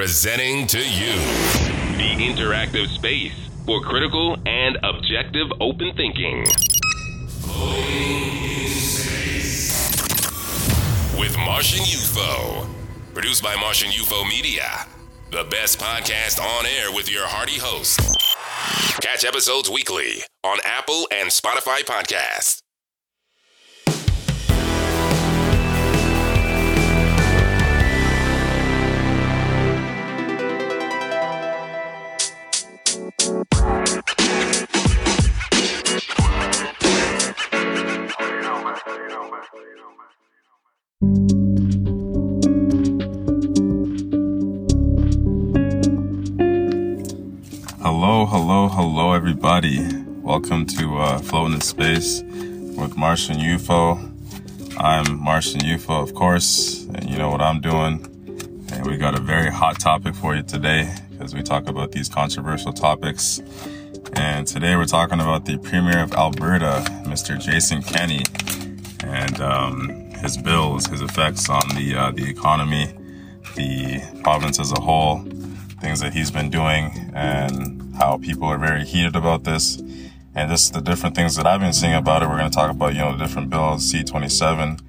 Presenting to you the interactive space for critical and objective open thinking. with Martian UFO. Produced by Martian UFO Media. The best podcast on air with your hearty host. Catch episodes weekly on Apple and Spotify podcasts. Hello, hello, hello, everybody. Welcome to uh, Floating in Space with Martian UFO. I'm Martian UFO, of course, and you know what I'm doing. And we got a very hot topic for you today because we talk about these controversial topics. And today we're talking about the Premier of Alberta, Mr. Jason Kenney, and um, his bills, his effects on the uh, the economy, the province as a whole, things that he's been doing, and how people are very heated about this. And just the different things that I've been seeing about it. We're going to talk about, you know, the different bills, C27,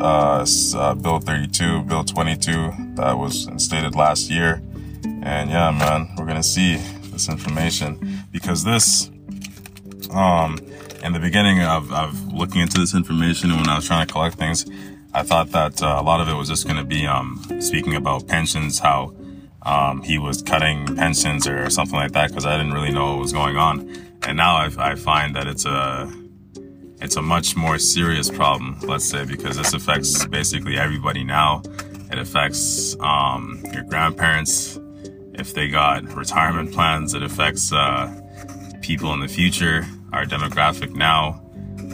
uh, uh, Bill 32, Bill 22, that was instated last year. And yeah, man, we're to see this information because this, um, in the beginning of, of looking into this information when I was trying to collect things, I thought that uh, a lot of it was just going to be um, speaking about pensions, how um, he was cutting pensions or something like that, because I didn't really know what was going on. And now I, I find that it's a it's a much more serious problem, let's say, because this affects basically everybody now. It affects um, your grandparents if they got retirement plans. It affects uh, people in the future, our demographic now,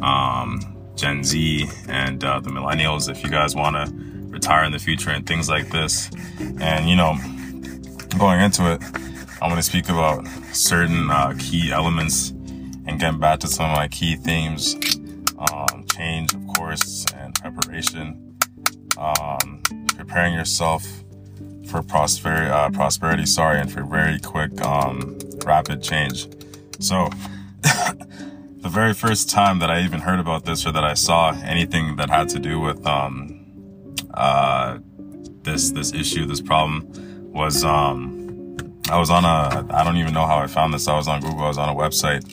um, Gen Z, and uh, the millennials. If you guys want to retire in the future and things like this, and you know, going into it, I'm going to speak about certain uh, key elements and getting back to some of my key themes. Um, change, of course, and preparation. Um, preparing yourself for prosperity, uh, prosperity, sorry, and for very quick, um, rapid change. So, the very first time that I even heard about this or that I saw anything that had to do with, um, uh, this, this issue, this problem was, um, I was on a, I don't even know how I found this. I was on Google. I was on a website.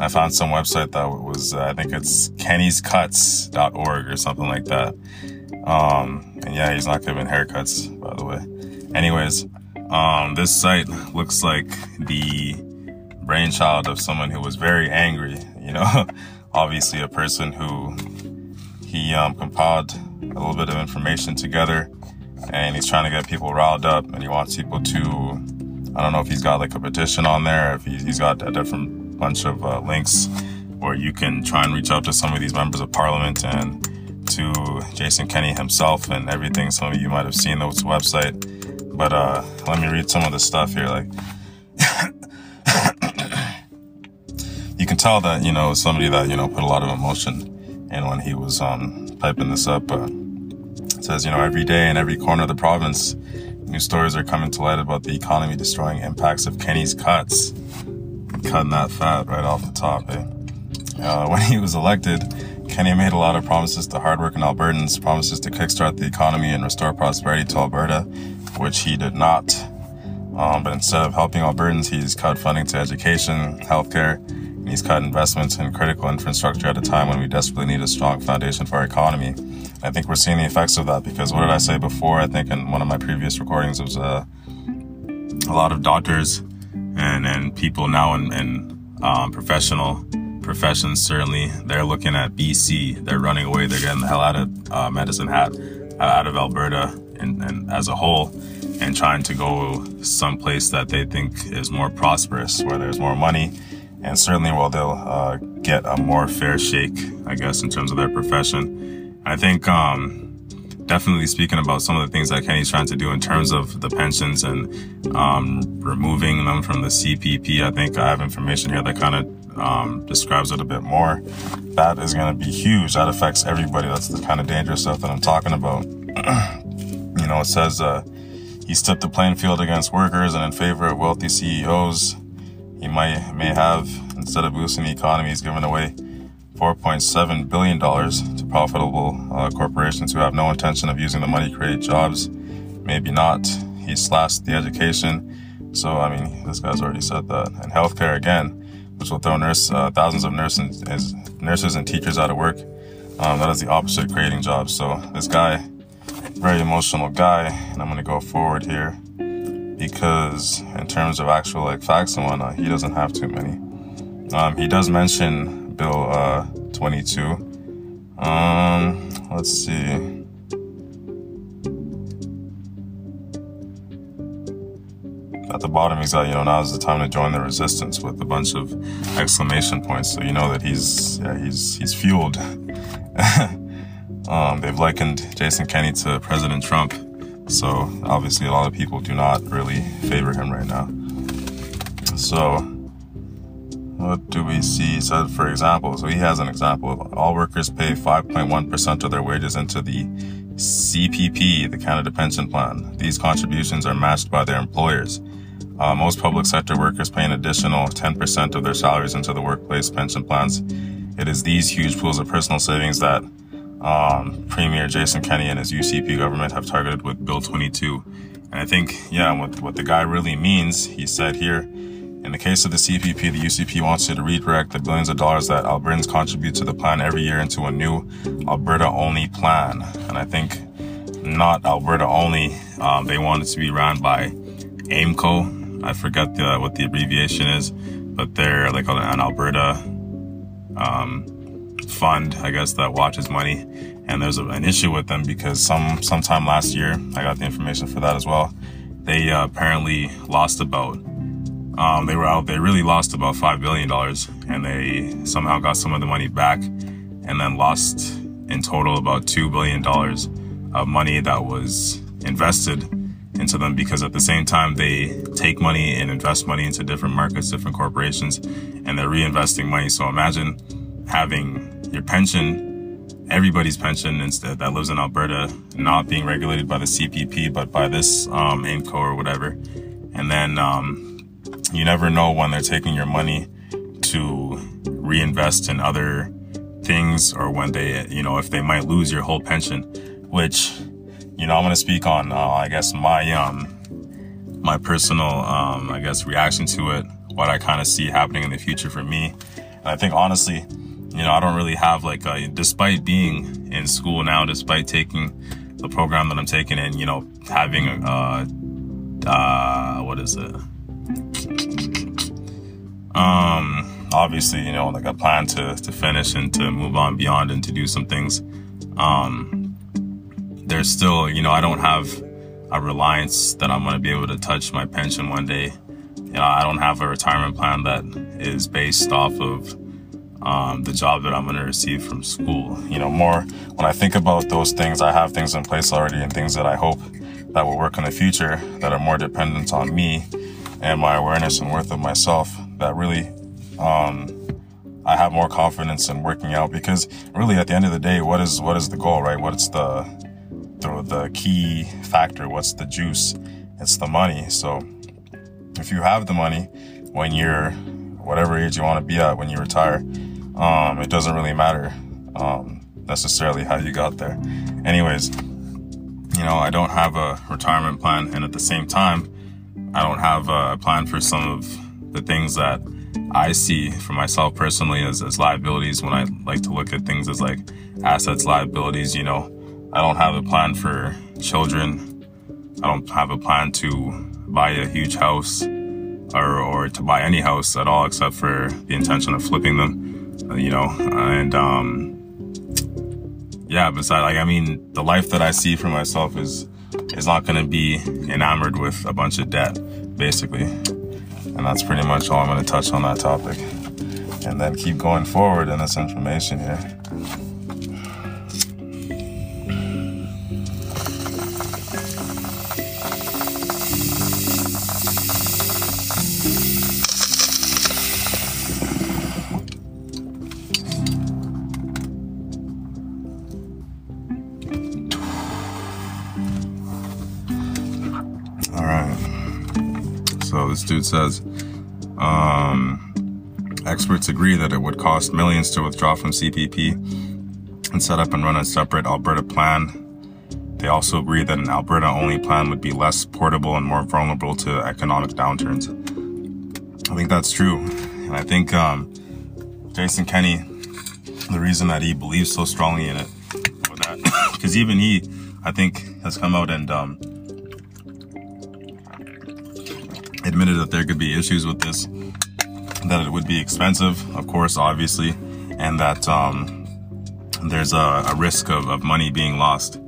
I found some website that was, uh, I think it's kennyscuts.org or something like that. Um, and yeah, he's not giving haircuts, by the way. Anyways, um, this site looks like the brainchild of someone who was very angry, you know, obviously a person who he, um, compiled a little bit of information together and he's trying to get people riled up and he wants people to, I don't know if he's got like a petition on there, if he's got a different bunch of uh, links where you can try and reach out to some of these members of parliament and to Jason Kenney himself and everything. Some of you might have seen those website, but uh, let me read some of the stuff here. Like, tell that you know somebody that you know put a lot of emotion in when he was um, typing this up. It says, you know, every day in every corner of the province, new stories are coming to light about the economy destroying impacts of Kenney's cuts. Cutting that fat right off the top, eh? Uh, when he was elected, Kenny made a lot of promises to hardworking Albertans, promises to kickstart the economy and restore prosperity to Alberta, which he did not. Um, but instead of helping Albertans, he's cut funding to education, healthcare, he's cut investments in critical infrastructure at a time when we desperately need a strong foundation for our economy. I think we're seeing the effects of that because what did I say before? I think in one of my previous recordings, it was uh, a lot of doctors and, and people now in, in um, professional professions, certainly, they're looking at BC. They're running away. They're getting the hell out of uh, Medicine Hat, uh, out of Alberta and, and as a whole, and trying to go someplace that they think is more prosperous, where there's more money, and certainly where they'll uh, get a more fair shake, I guess, in terms of their profession. I think um, definitely speaking about some of the things that Kenney's trying to do in terms of the pensions and um, removing them from the CPP. I think I have information here that kind of um, describes it a bit more. That is going to be huge. That affects everybody. That's the kind of dangerous stuff that I'm talking about. you know, it says uh, he's tipped the playing field against workers and in favor of wealthy CEOs. He might may have, instead of boosting the economy, he's given away $4.7 billion to profitable uh, corporations who have no intention of using the money to create jobs. Maybe not. He slashed the education. So, I mean, this guy's already said that. And healthcare, again, which will throw nurse, uh, thousands of nurses, nurses and teachers out of work. Um, that is the opposite, of creating jobs. So, this guy, very emotional guy, and I'm going to go forward here because in terms of actual like facts and whatnot, he doesn't have too many. Um, he does mention Bill uh, 22. Um, let's see. At the bottom, he's got, you know, now is the time to join the resistance with a bunch of exclamation points. So you know that he's, yeah, he's, he's fueled. um, they've likened Jason Kenney to President Trump. So obviously, a lot of people do not really favor him right now. So, what do we see? So, for example, so he has an example. All workers pay 5.1% of their wages into the CPP, the Canada Pension Plan. These contributions are matched by their employers. Uh, most public sector workers pay an additional 10% of their salaries into the workplace pension plans. It is these huge pools of personal savings that um, Premier Jason Kenney and his UCP government have targeted with Bill 22. And I think, yeah, what, what the guy really means, he said here, in the case of the CPP, the UCP wants you to redirect the billions of dollars that Albertans contribute to the plan every year into a new Alberta only plan. And I think not Alberta only, um, they want it to be run by AIMCO. I forget the, what the abbreviation is, but they're like an Alberta um, fund, I guess, that watches money. And there's a, an issue with them because some sometime last year, I got the information for that as well. They uh, apparently lost about, um, they were out, they really lost about $5 billion and they somehow got some of the money back and then lost in total about $2 billion of money that was invested into them because at the same time they take money and invest money into different markets, different corporations, and they're reinvesting money. So imagine having your pension, everybody's pension instead that lives in Alberta, not being regulated by the CPP, but by this um, AIMCO or whatever. And then um, you never know when they're taking your money to reinvest in other things or when they, you know, if they might lose your whole pension, which, you know, I'm going to speak on, uh, I guess, my, um, my personal, um, I guess, reaction to it, what I kind of see happening in the future for me. And I think honestly, you know, I don't really have like, a, despite being in school now, despite taking the program that I'm taking and, you know, having, uh, uh, what is it? Um, obviously, you know, like a plan to, to finish and to move on beyond and to do some things. Um, there's still, you know, I don't have a reliance that I'm going to be able to touch my pension one day. You know, I don't have a retirement plan that is based off of um, the job that I'm going to receive from school. You know, more when I think about those things, I have things in place already and things that I hope that will work in the future that are more dependent on me and my awareness and worth of myself that really, um, I have more confidence in working out because really at the end of the day, what is, what is the goal, right? What's the, the, the key factor? What's the juice? It's the money. So if you have the money when you're whatever age you want to be at when you retire, um, it doesn't really matter um, necessarily how you got there. Anyways, you know, I don't have a retirement plan, and at the same time, I don't have a plan for some of the things that I see for myself personally as, as liabilities when I like to look at things as like assets, liabilities. You know, I don't have a plan for children. I don't have a plan to buy a huge house or, or to buy any house at all except for the intention of flipping them you know, and um, yeah. Besides, like, I mean, the life that I see for myself is is not going to be enamored with a bunch of debt, basically, and that's pretty much all I'm going to touch on that topic, and then keep going forward in this information here. Says, um, experts agree that it would cost millions to withdraw from CPP and set up and run a separate Alberta plan. They also agree that an Alberta only plan would be less portable and more vulnerable to economic downturns. I think that's true. And I think um, Jason Kenney, the reason that he believes so strongly in it, because even he, I think, has come out and um, admitted that there could be issues with this, that it would be expensive, of course, obviously, and that um, there's a, a risk of, of money being lost.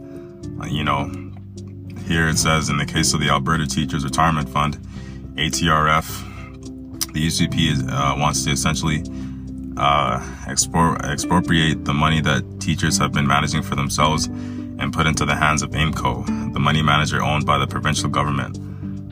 Uh, you know, here it says in the case of the Alberta Teachers Retirement Fund, ATRF, the UCP is, uh, wants to essentially uh, expor- expropriate the money that teachers have been managing for themselves and put into the hands of AIMCO, the money manager owned by the provincial government.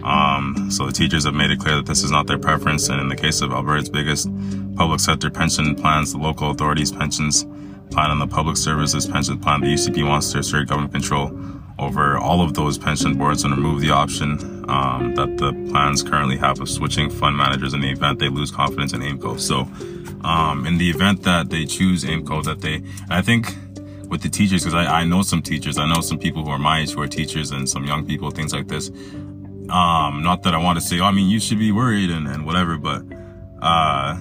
Um, so the teachers have made it clear that this is not their preference, and in the case of Alberta's biggest public sector pension plans, the local authorities' pensions plan and the public services pension plan, the UCP wants to assert government control over all of those pension boards and remove the option um, that the plans currently have of switching fund managers in the event they lose confidence in AIMCO. So, um, in the event that they choose AIMCO, that they, I think with the teachers, because I, I know some teachers, I know some people who are my age who are teachers and some young people, things like this. Um, not that I want to say, oh, I mean, you should be worried and, and whatever, but, uh,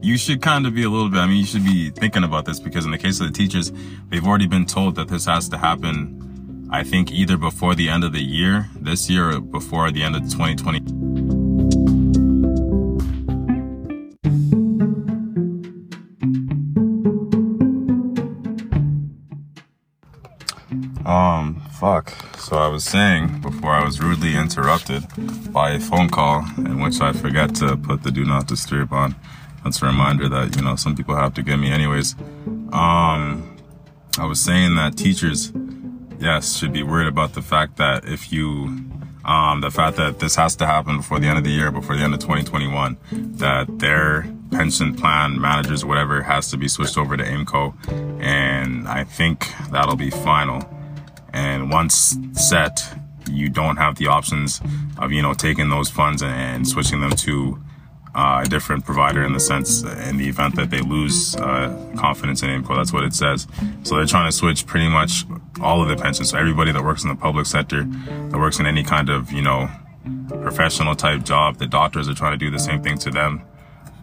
you should kind of be a little bit, I mean, you should be thinking about this because in the case of the teachers, they've already been told that this has to happen, I think either before the end of the year, this year, or before the end of 2020. Um, fuck. So I was saying before I was rudely interrupted by a phone call in which I forgot to put the do not disturb on. That's a reminder that, you know, some people have to get me anyways. Um, I was saying that teachers, yes, should be worried about the fact that if you, um, the fact that this has to happen before the end of the year, before the end of 2021, that their pension plan managers, whatever, has to be switched over to AIMCO. And I think that'll be final. And once set, you don't have the options of, you know, taking those funds and, switching them to uh, a different provider in the sense, in the event that they lose uh, confidence in AIMCO. That's what it says. So they're trying to switch pretty much all of the pensions. So everybody that works in the public sector, that works in any kind of, you know, professional type job, the doctors are trying to do the same thing to them.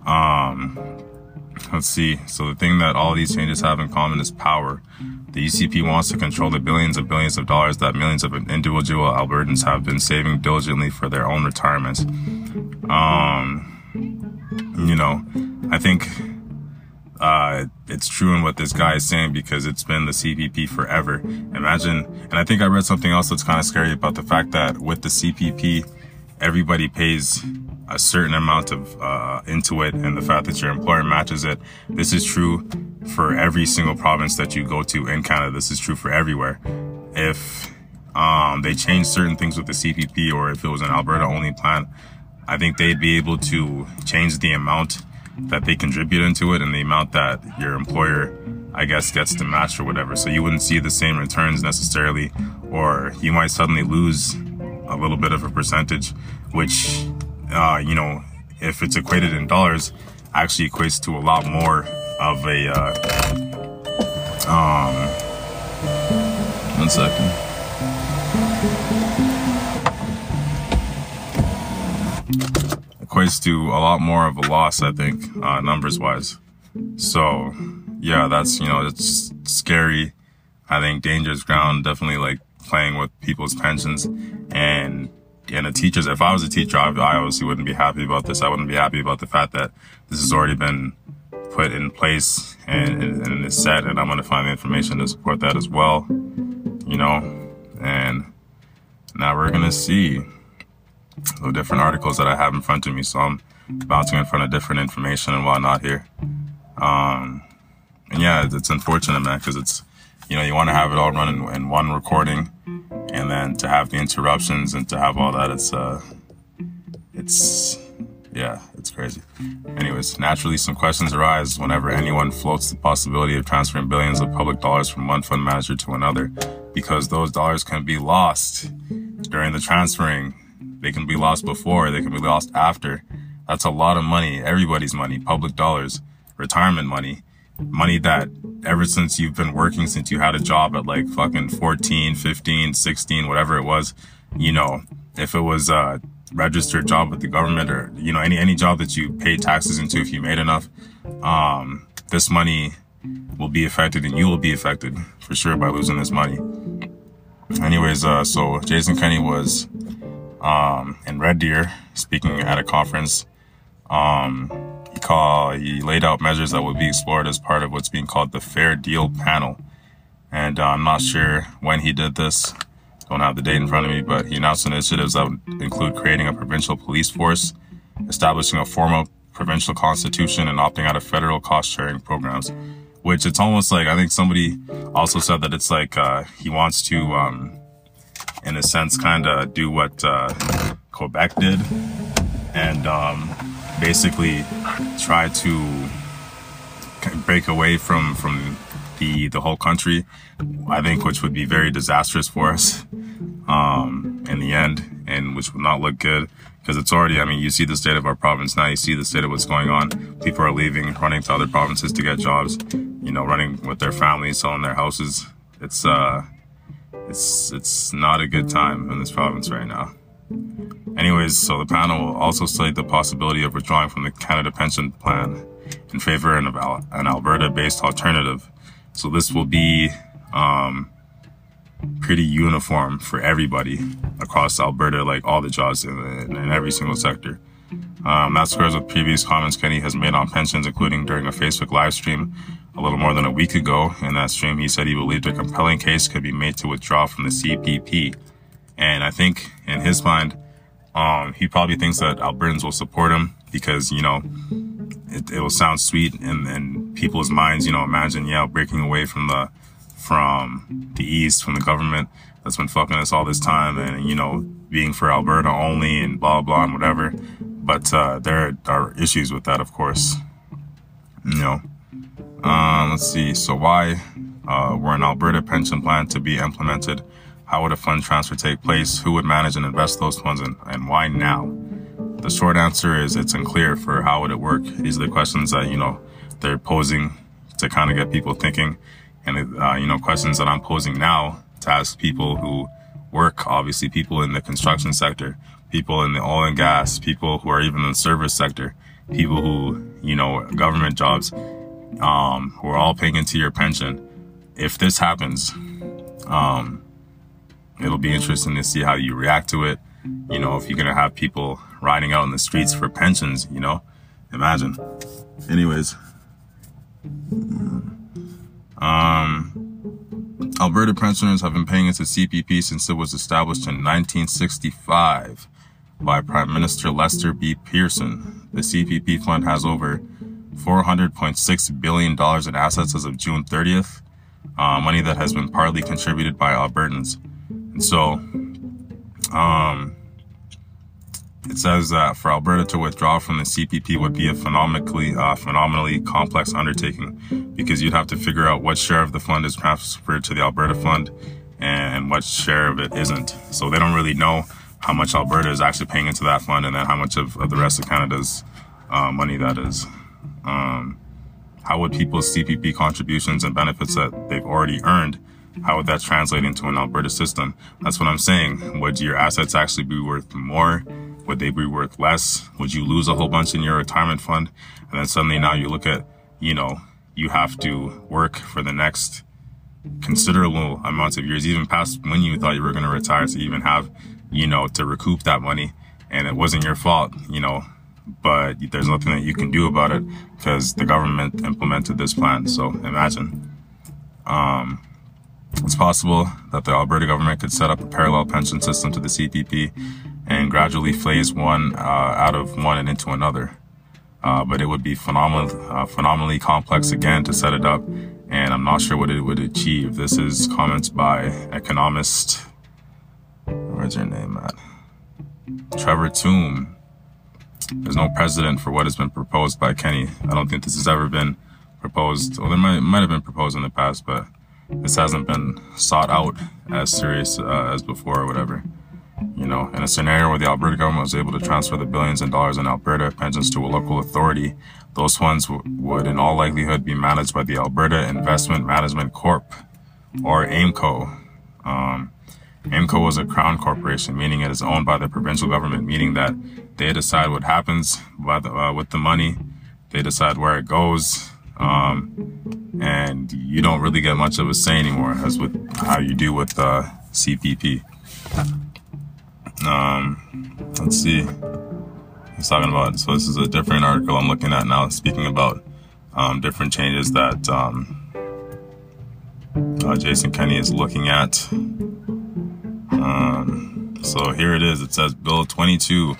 Um, let's see. So the thing that all these changes have in common is power. The UCP wants to control the billions and billions of dollars that millions of individual Albertans have been saving diligently for their own retirements. Um, you know, I think uh, it's true in what this guy is saying because it's been the CPP forever. Imagine, and I think I read something else that's kind of scary about the fact that with the CPP, everybody pays a certain amount of uh, into it and the fact that your employer matches it. This is true for every single province that you go to in Canada. This is true for everywhere. If um, they change certain things with the CPP or if it was an Alberta only plan, I think they'd be able to change the amount that they contribute into it and the amount that your employer, I guess, gets to match or whatever. So you wouldn't see the same returns necessarily, or you might suddenly lose a little bit of a percentage, which uh, you know, if it's equated in dollars, actually equates to a lot more of a, uh, um, one second. Equates to a lot more of a loss, I think, uh, numbers wise. So, yeah, that's, you know, it's scary. I think dangerous ground, definitely like playing with people's pensions and and the teachers, if I was a teacher, I, I obviously wouldn't be happy about this. I wouldn't be happy about the fact that this has already been put in place and, and, and it's set, and I'm going to find the information to support that as well, you know, and now we're going to see the different articles that I have in front of me. So I'm bouncing in front of different information and whatnot here. Um, and yeah, it's, it's unfortunate, man, because it's, you know, you want to have it all run in, in one recording and then to have the interruptions and to have all that, it's uh, it's yeah, it's crazy. Anyways, naturally, some questions arise whenever anyone floats the possibility of transferring billions of public dollars from one fund manager to another, because those dollars can be lost during the transferring They can be lost before, they can be lost after. That's a lot of money, everybody's money, public dollars, retirement money, money that ever since you've been working, since you had a job at like fucking 14, 15, 16, whatever it was, you know, if it was a registered job with the government or, you know, any, any job that you paid taxes into, if you made enough, um, this money will be affected and you will be affected for sure by losing this money. Anyways, uh, so Jason Kenney was, um, in Red Deer speaking at a conference. Um, call, he laid out measures that would be explored as part of what's being called the Fair Deal Panel. And uh, I'm not sure when he did this. Don't have the date in front of me, but he announced initiatives that would include creating a provincial police force, establishing a formal provincial constitution, and opting out of federal cost sharing programs which it's almost like I think somebody also said that it's like uh, he wants to, um, in a sense, kind of do what uh, Quebec did, and um, basically try to break away from from the the whole country. I think which would be very disastrous for us um, in the end, and which would not look good because it's already, I mean, you see the state of our province now, you see the state of what's going on. People are leaving, running to other provinces to get jobs, you know, running with their families, selling their houses. It's, uh, it's, it's not a good time in this province right now. Anyways, so the panel will also study the possibility of withdrawing from the Canada Pension Plan in favor of an Alberta-based alternative. So this will be, um, pretty uniform for everybody across Alberta, like all the jobs in, in every single sector. Um, that squares with previous comments Kenney has made on pensions, including during a Facebook live stream a little more than a week ago. In that stream, he said he believed a compelling case could be made to withdraw from the CPP. And I think in his mind, um, he probably thinks that Albertans will support him because, you know, it, it will sound sweet in, in people's minds, you know, imagine, yeah, breaking away from the from the East, from the government that's been fucking us all this time and, you know, being for Alberta only and blah, blah, and whatever. But, uh, there are issues with that, of course. You know, uh, let's see. So why, uh, were an Alberta pension plan to be implemented? How would a fund transfer take place? Who would manage and invest those funds and, and why now? The short answer is it's unclear for how would it work. These are the questions that, you know, they're posing to kind of get people thinking and uh, you know questions that I'm posing now to ask people who work, obviously people in the construction sector, people in the oil and gas, people who are even in the service sector, people who you know government jobs, um, who are all paying into your pension. If this happens, um, it'll be interesting to see how you react to it. You know, if you're gonna have people riding out in the streets for pensions, you know, imagine. Anyways. Um, Alberta pensioners have been paying into CPP since it was established in 1965 by Prime Minister Lester B. Pearson. The CPP fund has over $400.6 billion in assets as of June 30th, uh, money that has been partly contributed by Albertans. And so, um, it says that for Alberta to withdraw from the CPP would be a phenomenally, uh, phenomenally complex undertaking because you'd have to figure out what share of the fund is transferred to the Alberta fund and what share of it isn't. So they don't really know how much Alberta is actually paying into that fund and then how much of, of the rest of Canada's uh, money that is. Um, how would people's CPP contributions and benefits that they've already earned, how would that translate into an Alberta system? That's what I'm saying. Would your assets actually be worth more? Would they be worth less? Would you lose a whole bunch in your retirement fund? And then suddenly now you look at, you know, you have to work for the next considerable amounts of years, even past when you thought you were going to retire to even have, you know, to recoup that money. And it wasn't your fault, you know, but there's nothing that you can do about it because the government implemented this plan. So imagine. Um, it's possible that the Alberta government could set up a parallel pension system to the CPP and gradually phase one uh, out of one and into another. Uh, but it would be phenomenal, uh, phenomenally complex again to set it up, and I'm not sure what it would achieve. This is comments by economist. Where's your name at? Trevor Tombe. There's no precedent for what has been proposed by Kenney. I don't think this has ever been proposed. Well, there might might have been proposed in the past, but this hasn't been sought out as serious uh, as before or whatever. You know, in a scenario where the Alberta government was able to transfer the billions in dollars in Alberta pensions to a local authority, those funds would in all likelihood be managed by the Alberta Investment Management Corp, or AIMCO. Um, AIMCO was a crown corporation, meaning it is owned by the provincial government, meaning that they decide what happens the, uh, with the money, they decide where it goes, um, and you don't really get much of a say anymore, as with how you do with uh, CPP. Um, let's see. He's talking about. So this is a different article I'm looking at now, speaking about um, different changes that um, uh, Jason Kenney is looking at. Um, so here it is. It says Bill 22,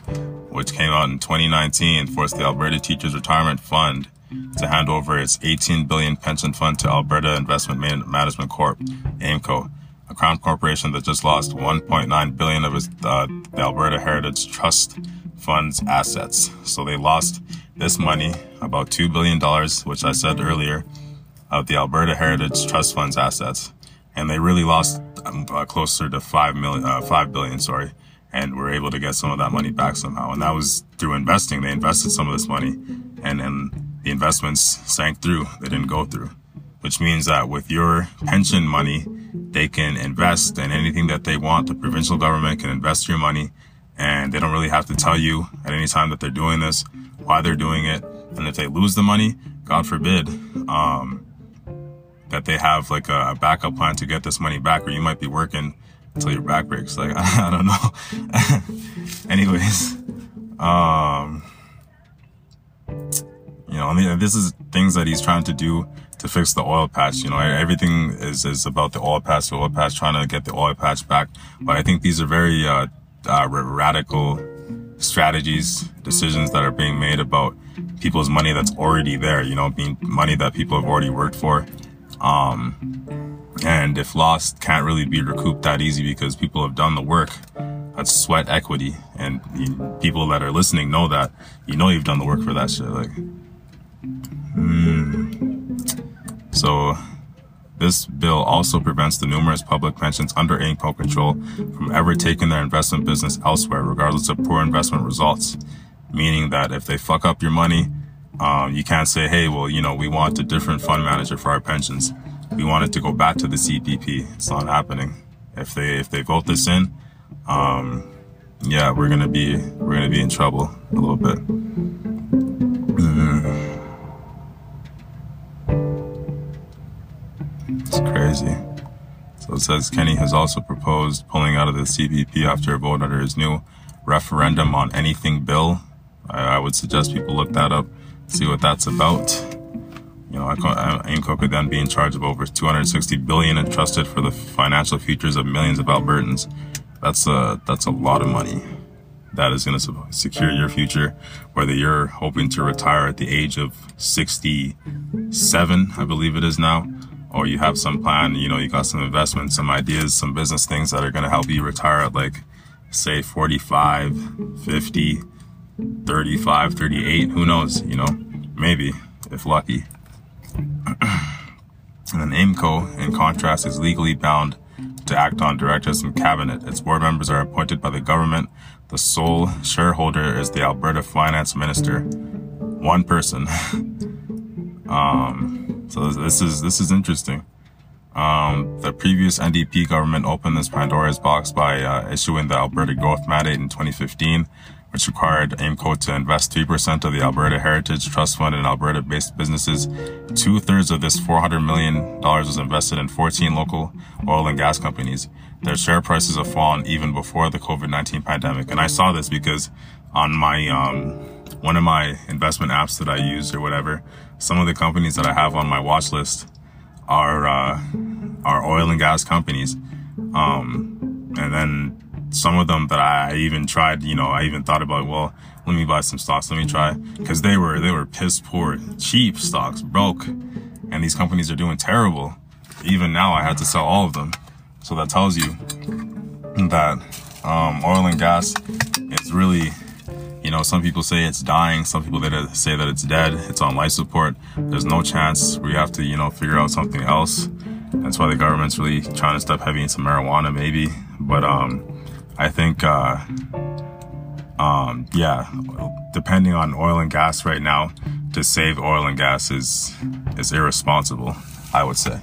which came out in 2019, forced the Alberta Teachers Retirement Fund to hand over its 18 billion pension fund to Alberta Investment Management Corp, AIMCO, a crown corporation that just lost 1.9 billion of its uh, the Alberta Heritage Trust Fund's assets. So they lost this money, about two billion dollars, which I said earlier, of the Alberta Heritage Trust Fund's assets, and they really lost um, uh, closer to five million, uh, five billion, sorry, and were able to get some of that money back somehow. And that was through investing. They invested some of this money, and then the investments sank through. They didn't go through, which means that with your pension money, they can invest in anything that they want. The provincial government can invest your money, and they don't really have to tell you at any time that they're doing this, why they're doing it, and if they lose the money, God forbid. Um, that they have like a, backup plan to get this money back, or you might be working until your back breaks. Like I, don't know. Anyways, um, you know, mean, this is things that he's trying to do to fix the oil patch. You know, everything is is about the oil patch, the oil patch, trying to get the oil patch back. But I think these are very uh, uh, radical strategies, decisions that are being made about people's money that's already there. You know, being money that people have already worked for. Um, and if lost, can't really be recouped that easy because people have done the work. That's sweat equity. And people that are listening know that. You know you've done the work for that shit. Like, hmm. So, this bill also prevents the numerous public pensions under AIMCO control from ever taking their investment business elsewhere, regardless of poor investment results. Meaning that if they fuck up your money, um, you can't say, hey, well, you know, we want a different fund manager for our pensions. We want it to go back to the CPP. It's not happening. If they if they vote this in, um, yeah, we're gonna be we're gonna be in trouble a little bit. Crazy. So it says Kenney has also proposed pulling out of the CPP after a vote under his new referendum on anything bill. I, I would suggest people look that up see what that's about. You know, AIMCO could then be in charge of over 260 billion entrusted for the financial futures of millions of Albertans. That's a that's a lot of money. That is going to secure your future, whether you're hoping to retire at the age of 67, I believe it is now, or you have some plan. You know, you got some investments, some ideas, some business things that are going to help you retire at like, say, 45, 50 35, 38, who knows, you know, maybe, if lucky. and then AIMCO, in contrast, is legally bound to act on directives from cabinet. Its board members are appointed by the government. The sole shareholder is the Alberta finance minister. One person. um, so this is, this is interesting. Um, the previous NDP government opened this Pandora's box by uh, issuing the Alberta Growth Mandate in 2015, which required AIMCO to invest 3% of the Alberta Heritage Trust Fund in Alberta-based businesses. Two-thirds of this $400 million was invested in 14 local oil and gas companies. Their share prices have fallen even before the COVID-19 pandemic. And I saw this because on my, um, one of my investment apps that I use or whatever, some of the companies that I have on my watch list are, uh, are oil and gas companies. Um, and then some of them that I even tried, you know, I even thought about, well, let me buy some stocks. Let me try. Cause they were, they were piss poor, cheap stocks, broke. And these companies are doing terrible. Even now I had to sell all of them. So that tells you that, um, oil and gas is really, you know, some people say it's dying. Some people that say that it's dead. It's on life support. There's no chance. We have to, you know, figure out something else. That's why the government's really trying to step heavy into marijuana, maybe. But, um, I think, uh, um, yeah, depending on oil and gas right now, to save oil and gas is is irresponsible. I would say.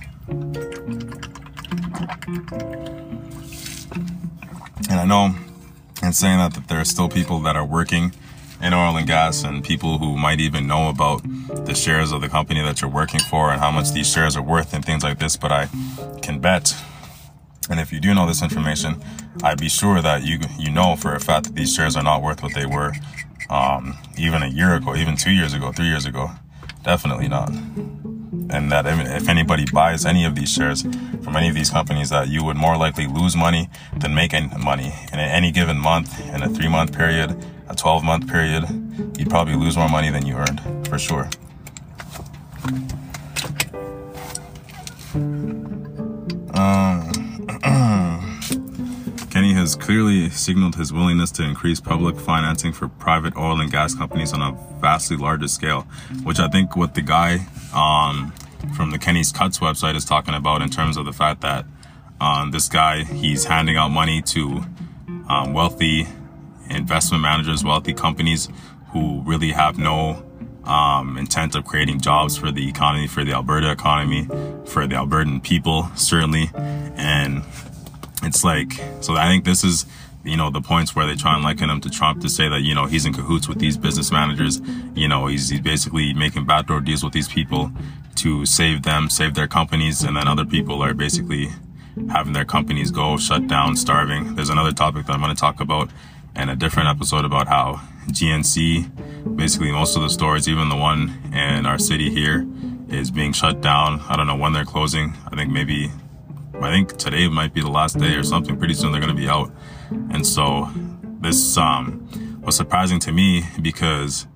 And I know in saying that, that there are still people that are working in oil and gas and people who might even know about the shares of the company that you're working for and how much these shares are worth and things like this. But I can bet, and if you do know this information, I'd be sure that you you know for a fact that these shares are not worth what they were um, even a year ago, even two years ago, three years ago. Definitely not and that if anybody buys any of these shares from any of these companies, that you would more likely lose money than make any money. And in any given month, in a three month period, a 12 month period, you'd probably lose more money than you earned, for sure. Um, has clearly signaled his willingness to increase public financing for private oil and gas companies on a vastly larger scale, which I think what the guy um, from the Kenney's Cuts website is talking about in terms of the fact that um, this guy, he's handing out money to um, wealthy investment managers, wealthy companies who really have no um, intent of creating jobs for the economy, for the Alberta economy, for the Albertan people, certainly. And it's like, so I think this is you know, the points where they try and liken him to Trump to say that, you know, he's in cahoots with these business managers. You know, he's, he's basically making backdoor deals with these people to save them, save their companies. And then other people are basically having their companies go shut down, starving. There's another topic that I'm going to talk about in a different episode about how GNC, basically most of the stores, even the one in our city here, is being shut down. I don't know when they're closing. I think maybe, I think today might be the last day or something. Pretty soon they're going to be out. And so this um, was surprising to me because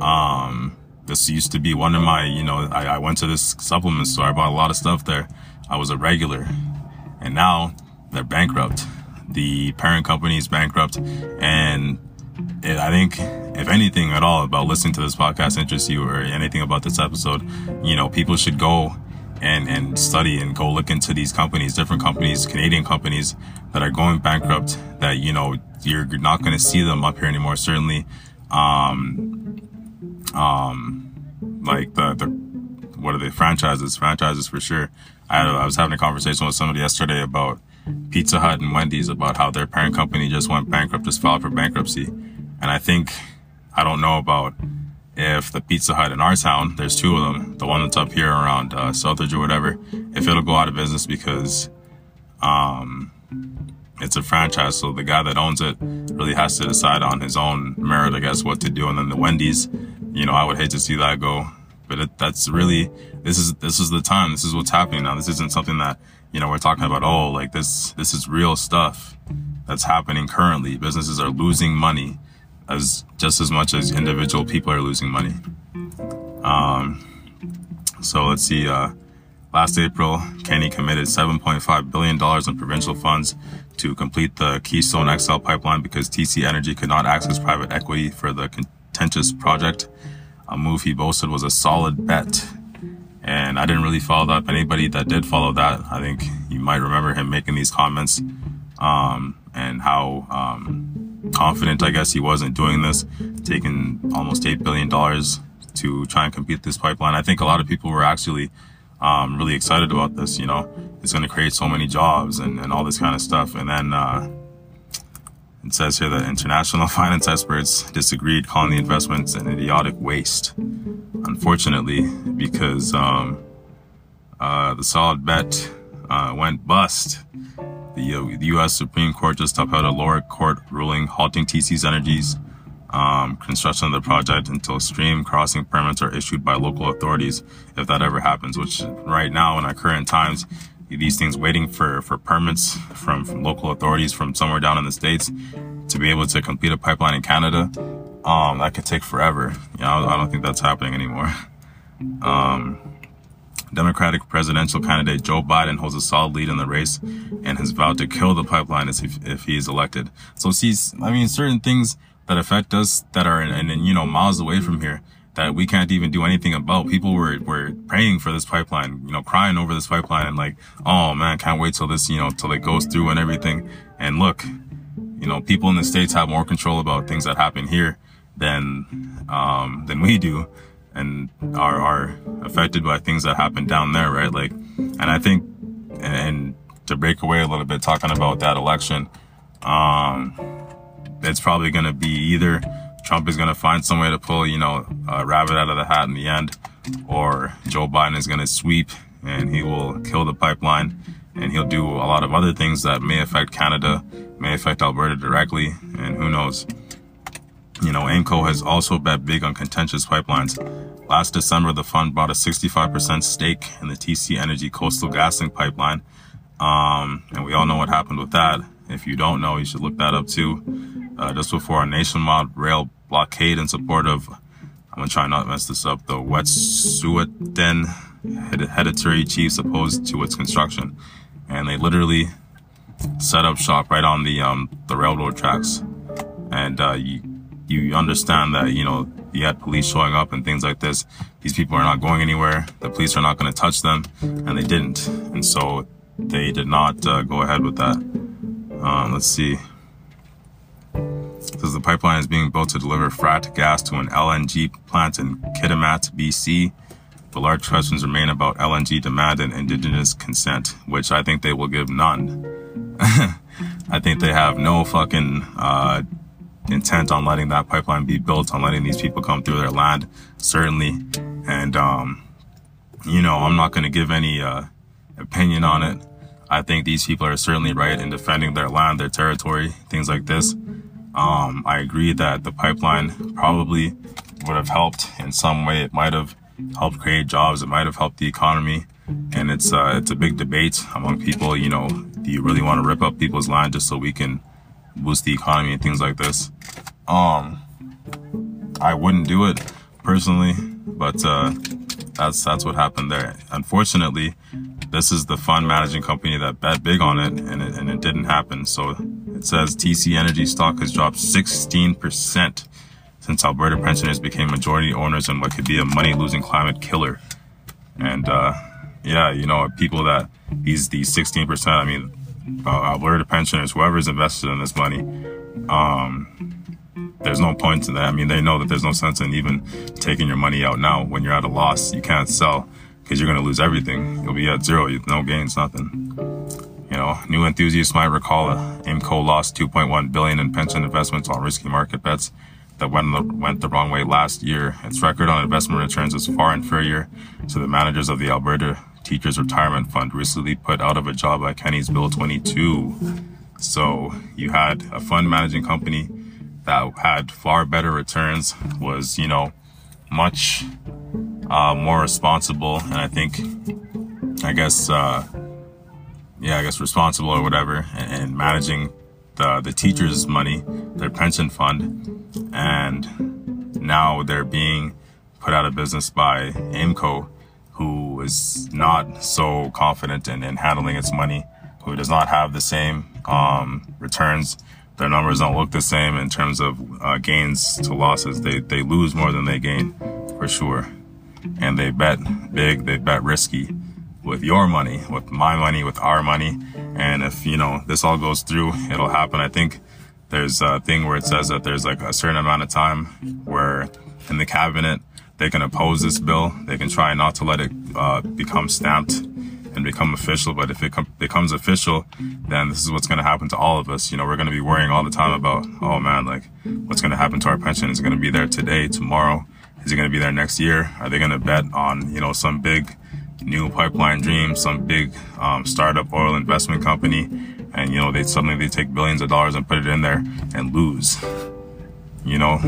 um, this used to be one of my, you know, I, I went to this supplement store. I bought a lot of stuff there. I was a regular. And now they're bankrupt. The parent company is bankrupt. And it, I think if anything at all about listening to this podcast interests you or anything about this episode, you know, people should go and, and study and go look into these companies, different companies, Canadian companies that are going bankrupt that, you know, you're not going to see them up here anymore. Certainly, um, um, like the, the, what are they? Franchises, franchises for sure. I I was having a conversation with somebody yesterday about Pizza Hut and Wendy's about how their parent company just went bankrupt, just filed for bankruptcy. And I think, I don't know about if the Pizza Hut in our town, there's two of them, the one that's up here around uh, Southridge or whatever, if it'll go out of business because um, it's a franchise, so the guy that owns it really has to decide on his own merit, I guess, what to do. And then the Wendy's, you know, I would hate to see that go, but it, that's really this is this is the time. This is what's happening now. This isn't something that you know we're talking about. Oh, like this this is real stuff that's happening currently. Businesses are losing money as just as much as individual people are losing money. Um, so let's see. Uh, last April, Kenney committed 7.5 billion dollars in provincial funds to complete the Keystone XL pipeline because TC Energy could not access private equity for the contentious project. A move he boasted was a solid bet. And I didn't really follow that. But Anybody that did follow that, I think you might remember him making these comments um, and how um, confident, I guess, he wasn't doing this, taking almost $8 billion to try and compete this pipeline. I think a lot of people were actually um, really excited about this. You know, it's going to create so many jobs and, and all this kind of stuff. And then uh, it says here that international finance experts disagreed, calling the investments an idiotic waste. Unfortunately, because um, uh, the solid bet uh, went bust the, uh, the U.S. Supreme Court just upheld a lower court ruling halting TC's Energy's um, construction of the project until stream crossing permits are issued by local authorities, if that ever happens. Which right now, in our current times, these things waiting for for permits from, from local authorities from somewhere down in the states to be able to complete a pipeline in Canada, um, that could take forever. You know, I don't think that's happening anymore. Um, Democratic presidential candidate Joe Biden holds a solid lead in the race and has vowed to kill the pipeline if, if he is elected. So see, I mean, certain things that affect us that are, and you know, miles away from here that we can't even do anything about. People were, were praying for this pipeline, you know, crying over this pipeline and like, oh man, can't wait till this, you know, till it goes through and everything. And look, you know, people in the States have more control about things that happen here than, um, than we do and are, are affected by things that happen down there, right? Like, and I think, and to break away a little bit, talking about that election, um, it's probably going to be either Trump is going to find some way to pull, you know, a rabbit out of the hat in the end, or Joe Biden is going to sweep and he will kill the pipeline and he'll do a lot of other things that may affect Canada, may affect Alberta directly, and who knows. You know, AIMCO has also bet big on contentious pipelines. Last December, the fund bought a 65% stake in the TC Energy Coastal GasLink pipeline. Um, and we all know what happened with that. If you don't know, you should look that up too. Uh, just before a nationwide rail blockade in support of, I'm gonna try not to mess this up, the Wet'suwet'en hereditary chiefs opposed to its construction and they literally set up shop right on the um, the railroad tracks. And uh, you you understand that you know you had police showing up and things like this. These people are not going anywhere. The police are not going to touch them, and they didn't. And so they did not uh, go ahead with that. Um, let's see. Says the pipeline is being built to deliver fracked gas to an LNG plant in Kitimat, BC but large questions remain about LNG demand and indigenous consent, which I think they will give none. I think they have no fucking uh, intent on letting that pipeline be built, on letting these people come through their land, certainly. And, um, you know, I'm not going to give any uh, opinion on it. I think these people are certainly right in defending their land, their territory, things like this. Um, I agree that the pipeline probably would have helped in some way. It might have helped create jobs. It might have helped the economy. And it's, uh, it's a big debate among people. You know, do you really want to rip up people's land just so we can boost the economy and things like this? Um, I wouldn't do it personally, but, uh, that's, that's what happened there. Unfortunately, this is the fund managing company that bet big on it and it, and it didn't happen. So it says TC Energy stock has dropped 16% since Alberta pensioners became majority owners in what could be a money losing climate killer. And, uh, yeah, you know, people that these, these 16%, I mean, uh, Alberta pensioners, whoever's invested in this money, um, there's no point in that. I mean, they know that there's no sense in even taking your money out now when you're at a loss. You can't sell because you're going to lose everything. You'll be at zero, You no gains, nothing. You know, new enthusiasts might recall uh, AIMCO lost 2.1 billion in pension investments on risky market bets that went the, went the wrong way last year. Its record on investment returns is far inferior to the managers of the Alberta Teachers Retirement Fund, recently put out of a job by Kenney's Bill 22. So you had a fund managing company that had far better returns, was, you know, much uh, more responsible, and I think, I guess, uh, yeah, I guess responsible or whatever, and, and managing the, the teachers' money, their pension fund, and now they're being put out of business by AIMCO, who is not so confident in, in handling its money, who does not have the same um, returns. Their numbers don't look the same in terms of uh, gains to losses. They they lose more than they gain, for sure. And they bet big, they bet risky with your money, with my money, with our money. And if, you know, this all goes through, it'll happen. I think there's a thing where it says that there's like a certain amount of time where in the cabinet, they can oppose this bill. They can try not to let it uh, become stamped and become official. But if it com- becomes official, then this is what's going to happen to all of us. You know, we're going to be worrying all the time about, oh man, like what's going to happen to our pension? Is it going to be there today, tomorrow? Is it going to be there next year? Are they going to bet on, you know, some big new pipeline dream, some big um, startup oil investment company? and you know they suddenly they take billions of dollars and put it in there and lose you know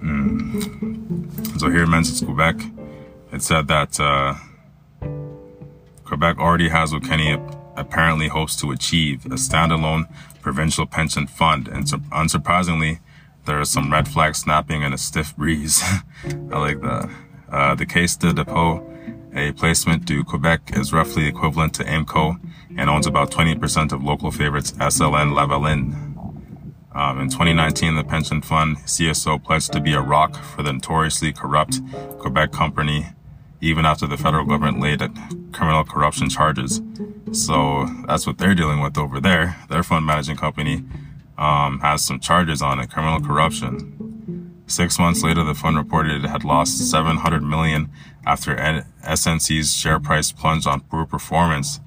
mm. So here Memphis, Quebec it said that uh, Quebec already has what Kenney apparently hopes to achieve a standalone provincial pension fund and unsurprisingly there are some red flags snapping in a stiff breeze I like that uh, the Caisse de dépôt a placement to Quebec is roughly equivalent to AIMCO and owns about 20% of local favorites SNC-Lavalin. Um, in 2019, the pension fund CEO pledged to be a rock for the notoriously corrupt Quebec company even after the federal government laid criminal corruption charges. So that's what they're dealing with over there. Their fund managing company um, has some charges on it, criminal corruption. Six months later, the fund reported it had lost 700 million after SNC's share price plunged on poor performance.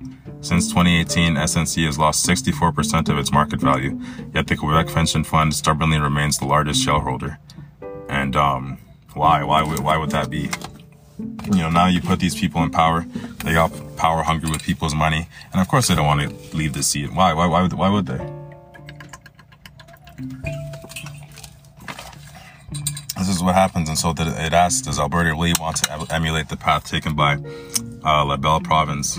Since 2018, SNC has lost 64% of its market value, yet the Quebec Pension Fund stubbornly remains the largest shareholder. And um, why? Why would why would that be? You know, now you put these people in power. They got power hungry with people's money, and of course they don't want to leave the seat. Why? Why? Why would? Why would they? Is what happens, and so it asks: Does Alberta really want to emulate the path taken by uh, La Belle Province?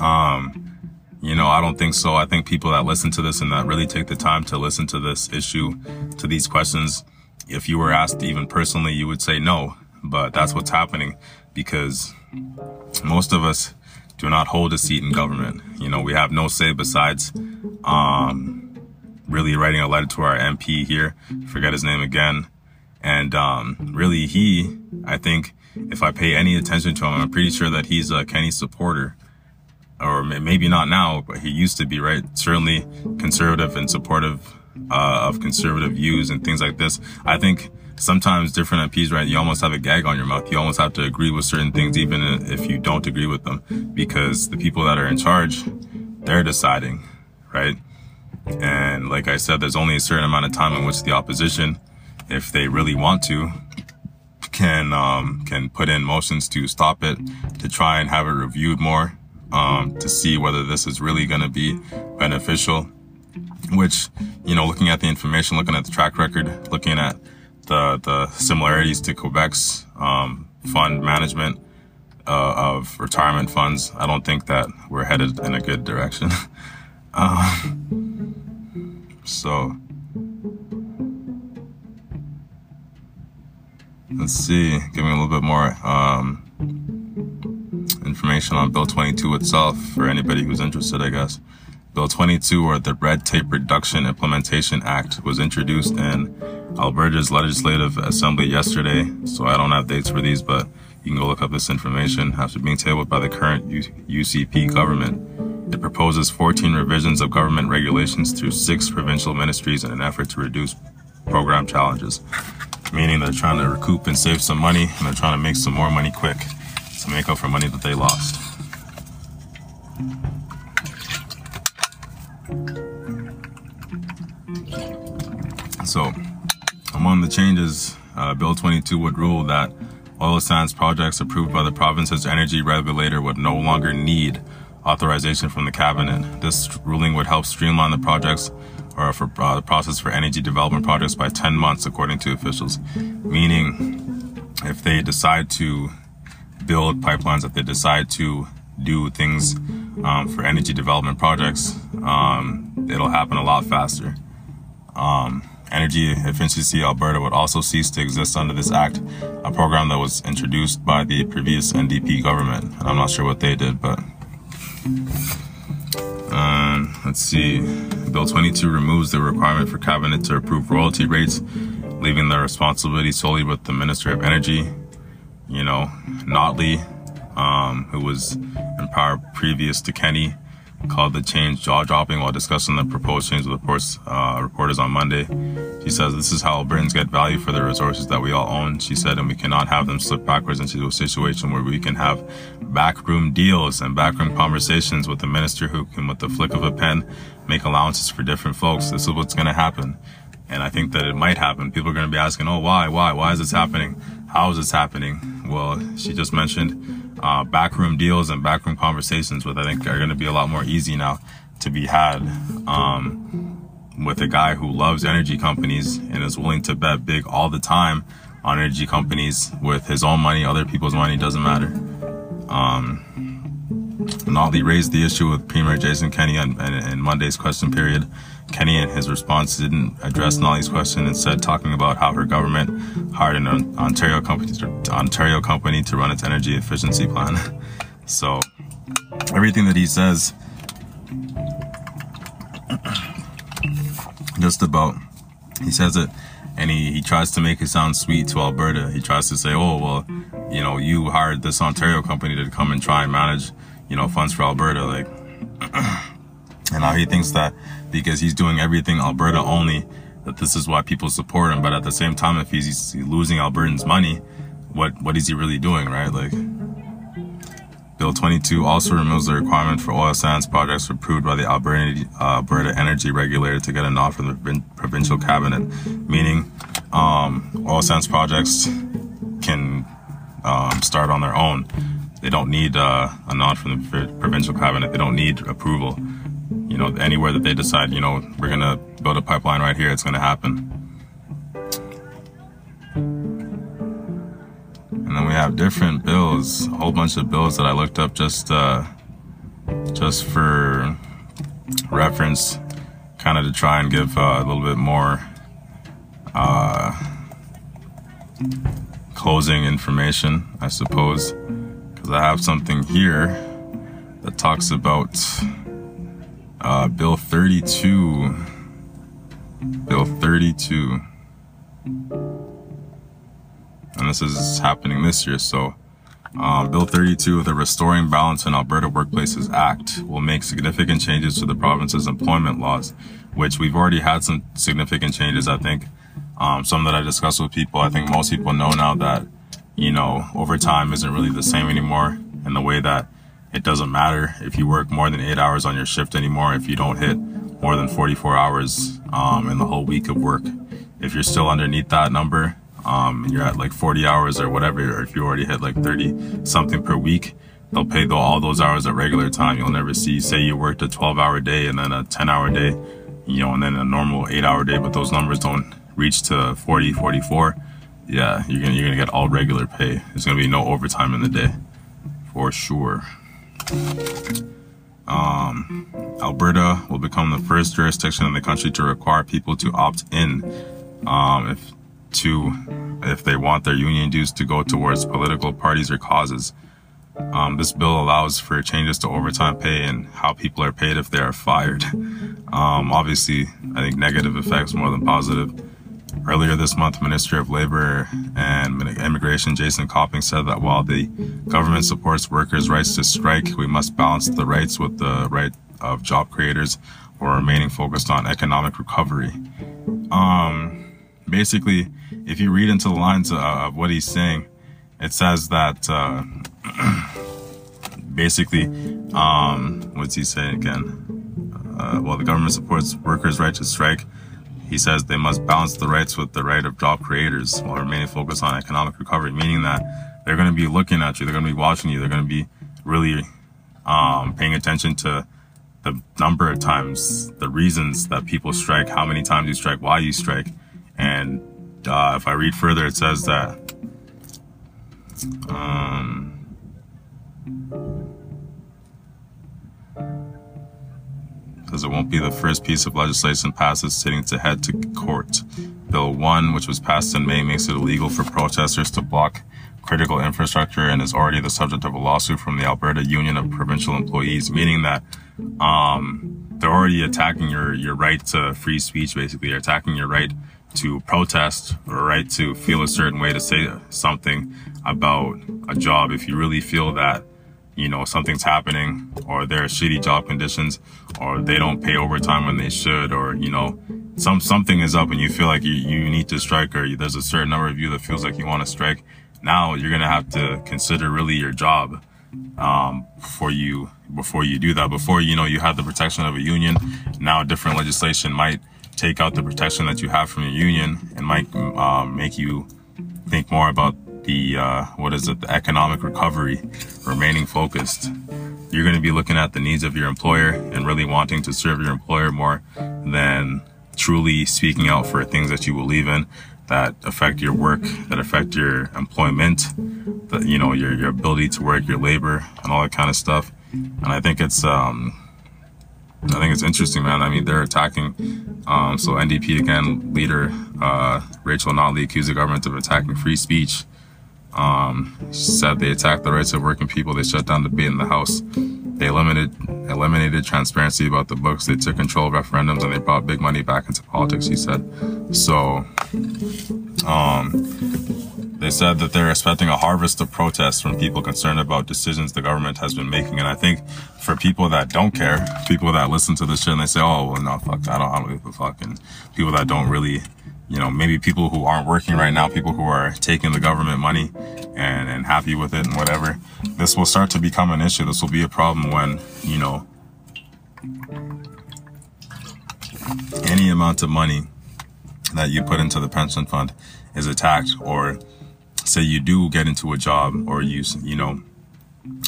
Um, you know, I don't think so. I think people that listen to this and that really take the time to listen to this issue, to these questions, if you were asked even personally, you would say no. But that's what's happening because most of us do not hold a seat in government. You know, we have no say besides um, really writing a letter to our MP here. Forget his name again. And um, really, he, I think, if I pay any attention to him, I'm pretty sure that he's a Kenney supporter. Or maybe not now, but he used to be, right? Certainly conservative and supportive uh, of conservative views and things like this. I think sometimes different MPs, right? You almost have a gag on your mouth. You almost have to agree with certain things, even if you don't agree with them, because the people that are in charge, they're deciding, right? And like I said, there's only a certain amount of time in which the opposition, if they really want to, can um, can put in motions to stop it, to try and have it reviewed more, um, to see whether this is really going to be beneficial which, you know, looking at the information, looking at the track record, looking at the, the similarities to Quebec's um, fund management uh, of retirement funds, I don't think that we're headed in a good direction. um, so, let's see, give me a little bit more um, information on Bill 22 itself for anybody who's interested, I guess. Bill 22, or the Red Tape Reduction Implementation Act, was introduced in Alberta's Legislative Assembly yesterday. So I don't have dates for these, but you can go look up this information. After being tabled by the current UCP government, it proposes 14 revisions of government regulations through six provincial ministries in an effort to reduce program challenges. Meaning they're trying to recoup and save some money, and they're trying to make some more money quick to make up for money that they lost. So, among the changes, uh, Bill 22 would rule that oil sands projects approved by the province's energy regulator would no longer need authorization from the cabinet. This ruling would help streamline the projects or for uh, the process for energy development projects by 10 months, according to officials. Meaning, if they decide to build pipelines, if they decide to do things um, for energy development projects, um, it'll happen a lot faster. Um, Energy Efficiency Alberta would also cease to exist under this act, a program that was introduced by the previous NDP government. And I'm not sure what they did, but. Let's see. Bill 22 removes the requirement for cabinet to approve royalty rates, leaving the responsibility solely with the Minister of Energy. You know, Notley, um, who was in power previous to Kenney, called the change jaw dropping while discussing the proposed change with reports, uh, reporters on Monday. She says this is how Albertans get value for the resources that we all own. She said, and we cannot have them slip backwards into a situation where we can have backroom deals and backroom conversations with the minister who can, with the flick of a pen, make allowances for different folks. This is what's going to happen. And I think that it might happen. People are going to be asking, oh, why, why, why is this happening? How is this happening? Well, she just mentioned uh, backroom deals and backroom conversations, which I think are going to be a lot more easy now to be had um, with a guy who loves energy companies and is willing to bet big all the time on energy companies with his own money, other people's money, doesn't matter. Um, Notley raised the issue with Premier Jason Kenney in, in Monday's question period Kenney, in his response, didn't address Notley's question, instead talking about how her government hired an Ontario company to, Ontario company to run its energy efficiency plan. so everything that he says, just about, he says it and he, he tries to make it sound sweet to Alberta. He tries to say, oh, well, you know, you hired this Ontario company to come and try and manage, you know, funds for Alberta. Like, and now he thinks that because he's doing everything Alberta only, that this is why people support him. But at the same time, if he's, he's losing Albertans money, what, what is he really doing, right? Like, Bill 22 also removes the requirement for oil sands projects approved by the Alberta, Alberta Energy Regulator to get a nod from the provincial cabinet, meaning um, oil sands projects can um, start on their own. They don't need uh, a nod from the provincial cabinet. They don't need approval. You know, anywhere that they decide, you know, we're gonna build a pipeline right here, it's gonna happen. And then we have different bills, a whole bunch of bills that I looked up just uh, just for reference, kind of to try and give uh, a little bit more uh, closing information, I suppose, because I have something here that talks about uh, Bill 32. Bill 32 and this is happening this year. So, uh, Bill 32 of the Restoring Balance in Alberta Workplaces Act will make significant changes to the province's employment laws, which we've already had some significant changes, I think. Um, some that I discussed with people, I think most people know now that, you know, overtime isn't really the same anymore in the way that it doesn't matter if you work more than eight hours on your shift anymore, if you don't hit more than 44 hours um, in the whole week of work. If you're still underneath that number, um, and you're at like 40 hours or whatever, or if you already hit like 30 something per week, they'll pay the, all those hours at regular time. You'll never see, say you worked a 12 hour day and then a 10 hour day, you know, and then a normal eight hour day, but those numbers don't reach to 40, 44. Yeah, you're gonna, you're gonna get all regular pay. There's gonna be no overtime in the day for sure. Um, Alberta will become the first jurisdiction in the country to require people to opt in um, if to if they want their union dues to go towards political parties or causes. Um, this bill allows for changes to overtime pay and how people are paid if they are fired. Um, obviously, I think negative effects more than positive. Earlier this month, Minister of Labor and Immigration Jason Copping said that while the government supports workers' rights to strike, we must balance the rights with the right of job creators while remaining focused on economic recovery. Um, basically, if you read into the lines uh, of what he's saying, it says that uh, basically, um, what's he saying again? Uh, well, the government supports workers' right to strike. He says they must balance the rights with the right of job creators while remaining focused on economic recovery, meaning that they're going to be looking at you, they're going to be watching you, they're going to be really um, paying attention to the number of times, the reasons that people strike, how many times you strike, why you strike. And uh, if I read further, it says that um, it won't be the first piece of legislation passed sitting to head to court. Bill 1, which was passed in May, makes it illegal for protesters to block critical infrastructure and is already the subject of a lawsuit from the Alberta Union of Provincial Employees, meaning that um, they're already attacking your, your right to free speech, basically. They're attacking your right to protest or right to feel a certain way to say something about a job if you really feel that you know something's happening or there are shitty job conditions or they don't pay overtime when they should or you know some something is up and you feel like you, you need to strike or there's a certain number of you that feels like you want to strike now you're gonna have to consider really your job um, before you before you do that. Before you know you have the protection of a union now different legislation might take out the protection that you have from your union and might um, make you think more about the uh, what is it the economic recovery remaining focused you're going to be looking at the needs of your employer and really wanting to serve your employer more than truly speaking out for things that you believe in that affect your work that affect your employment that you know your your ability to work your labor and all that kind of stuff and i think it's um I think it's interesting, man. I mean, they're attacking. Um, so NDP again, leader uh, Rachel Notley accused the government of attacking free speech. Um, said they attacked the rights of working people. They shut down the debate in the House. They eliminated eliminated transparency about the books. They took control of referendums and they brought big money back into politics. He said. So, um, they said that they're expecting a harvest of protests from people concerned about decisions the government has been making. And I think for people that don't care, people that listen to this shit and they say, "Oh, well, no, fuck, I don't, I don't give a fuck," and people that don't really you know, maybe people who aren't working right now, people who are taking the government money and, and happy with it and whatever, this will start to become an issue. This will be a problem when, you know, any amount of money that you put into the pension fund is attacked or say you do get into a job or you, you know,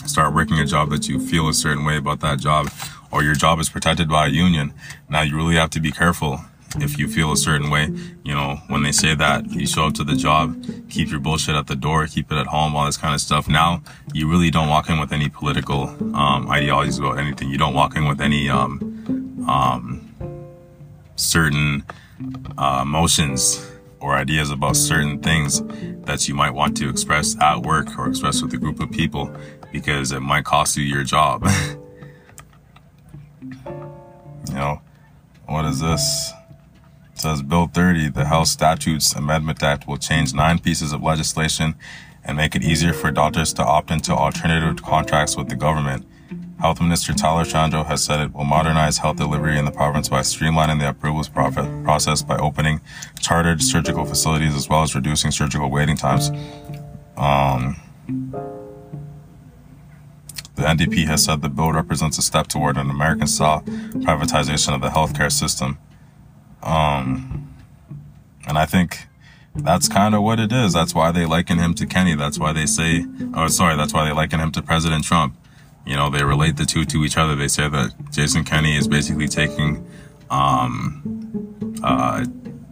start working a job that you feel a certain way about that job or your job is protected by a union. Now you really have to be careful if you feel a certain way, you know, when they say that you show up to the job, keep your bullshit at the door, keep it at home, all this kind of stuff. Now you really don't walk in with any political um, ideologies about anything. You don't walk in with any um, um, certain uh, emotions or ideas about certain things that you might want to express at work or express with a group of people because it might cost you your job. you know, what is this? Says Bill 30, the Health Statutes Amendment Act will change nine pieces of legislation and make it easier for doctors to opt into alternative contracts with the government. Health Minister Tyler Shandro has said it will modernize health delivery in the province by streamlining the approvals process by opening chartered surgical facilities as well as reducing surgical waiting times. Um, the NDP has said the bill represents a step toward an American style privatization of the healthcare system. Um, and I think that's kind of what it is. That's why they liken him to Kenney. That's why they say, oh, sorry, that's why they liken him to President Trump. You know, they relate the two to each other. They say that Jason Kenney is basically taking, um, uh,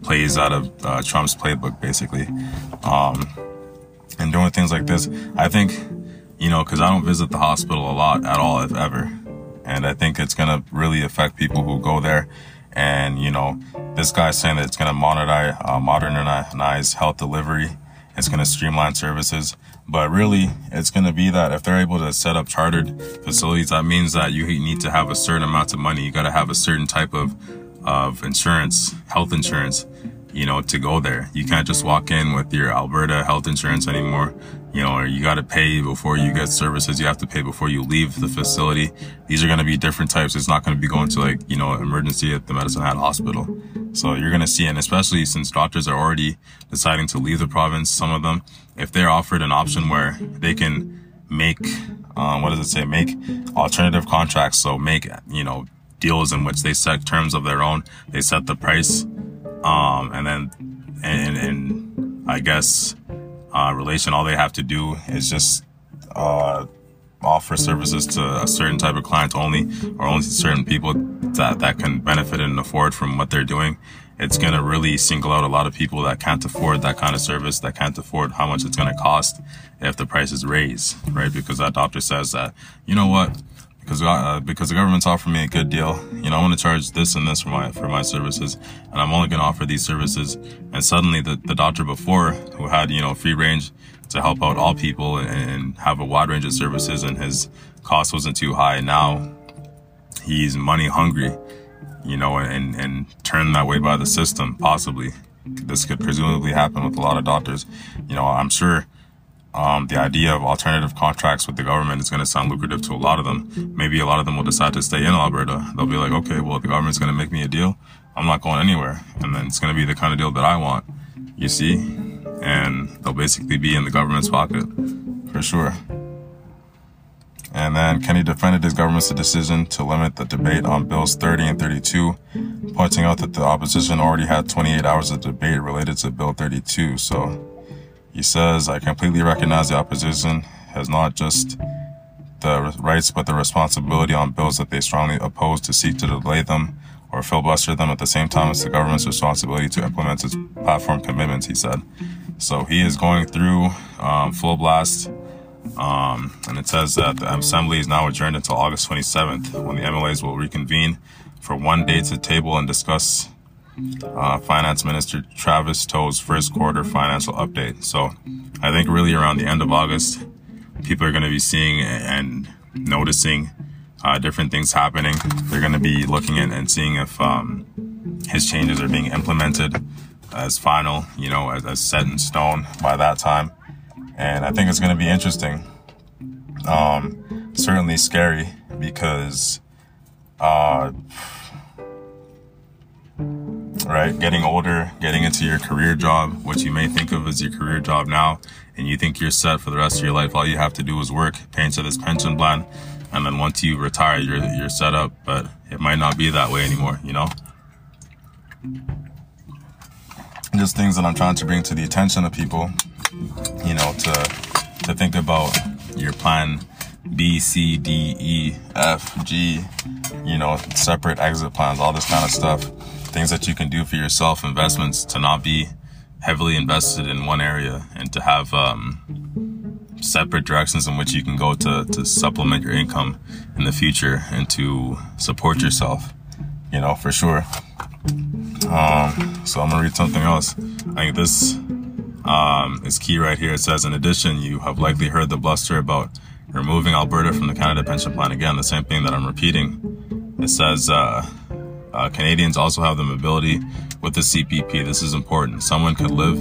plays out of uh, Trump's playbook, basically, um, and doing things like this. I think, you know, because I don't visit the hospital a lot at all, if ever, and I think it's gonna really affect people who go there and, you know, this guy's saying that it's going to modernize, uh, modernize health delivery. It's going to streamline services. But really, it's going to be that if they're able to set up chartered facilities, that means that you need to have a certain amount of money. You got to have a certain type of, of insurance, health insurance, you know, to go there. You can't just walk in with your Alberta health insurance anymore you know, you got to pay before you get services. You have to pay before you leave the facility. These are going to be different types. It's not going to be going to like, you know, emergency at the Medicine Hat Hospital. So you're going to see, and especially since doctors are already deciding to leave the province, some of them, if they're offered an option where they can make, um, what does it say? Make alternative contracts. So make, you know, deals in which they set terms of their own. They set the price. Um, and then, and, and I guess, uh, relation. All they have to do is just uh, offer services to a certain type of client only, or only to certain people that that can benefit and afford from what they're doing. It's gonna really single out a lot of people that can't afford that kind of service, that can't afford how much it's gonna cost if the prices raise, right? Because that doctor says that, you know what? Because uh, because the government's offering me a good deal. You know, I want to charge this and this for my for my services, and I'm only going to offer these services. And suddenly, the the doctor before who had you know free range to help out all people and, and have a wide range of services, and his cost wasn't too high. Now he's money hungry, you know, and and turned that way by the system. Possibly, this could presumably happen with a lot of doctors. You know, I'm sure um, the idea of alternative contracts with the government is going to sound lucrative to a lot of them. Maybe a lot of them will decide to stay in Alberta. They'll be like, okay, well, the government's going to make me a deal. I'm not going anywhere. And then it's going to be the kind of deal that I want, you see? And they'll basically be in the government's pocket for sure. And then Kenney defended his government's decision to limit the debate on Bills 30 and 32, pointing out that the opposition already had 28 hours of debate related to Bill 32. So he says, I completely recognize the opposition has not just the rights but the responsibility on bills that they strongly oppose to seek to delay them or filibuster them at the same time it's the government's responsibility to implement its platform commitments, he said. So he is going through um, full blast. Um, and it says that the assembly is now adjourned until August 27th when the MLAs will reconvene for one day to table and discuss uh, Finance Minister Travis Toews' first quarter financial update. So I think really around the end of August, people are going to be seeing and noticing uh, different things happening. They're going to be looking at and seeing if um, his changes are being implemented as final, you know, as, as, set in stone by that time. And I think it's going to be interesting. Um, certainly scary because, uh, right, getting older, getting into your career job, what you may think of as your career job now, and you think you're set for the rest of your life. All you have to do is work, pay into this pension plan, and then once you retire, you're you're set up. But it might not be that way anymore, you know. Just things that I'm trying to bring to the attention of people, you know, to to think about your plan B, C, D, E, F, G, you know, separate exit plans, all this kind of stuff. Things that you can do for yourself, investments to not be heavily invested in one area and to have um, separate directions in which you can go to, to supplement your income in the future and to support yourself, you know, for sure. Um, so I'm gonna read something else. I think this um, is key right here. It says, in addition, you have likely heard the bluster about removing Alberta from the Canada Pension Plan. Again, the same thing that I'm repeating. It says, uh, uh, Canadians also have the mobility with the CPP. This is important. Someone could live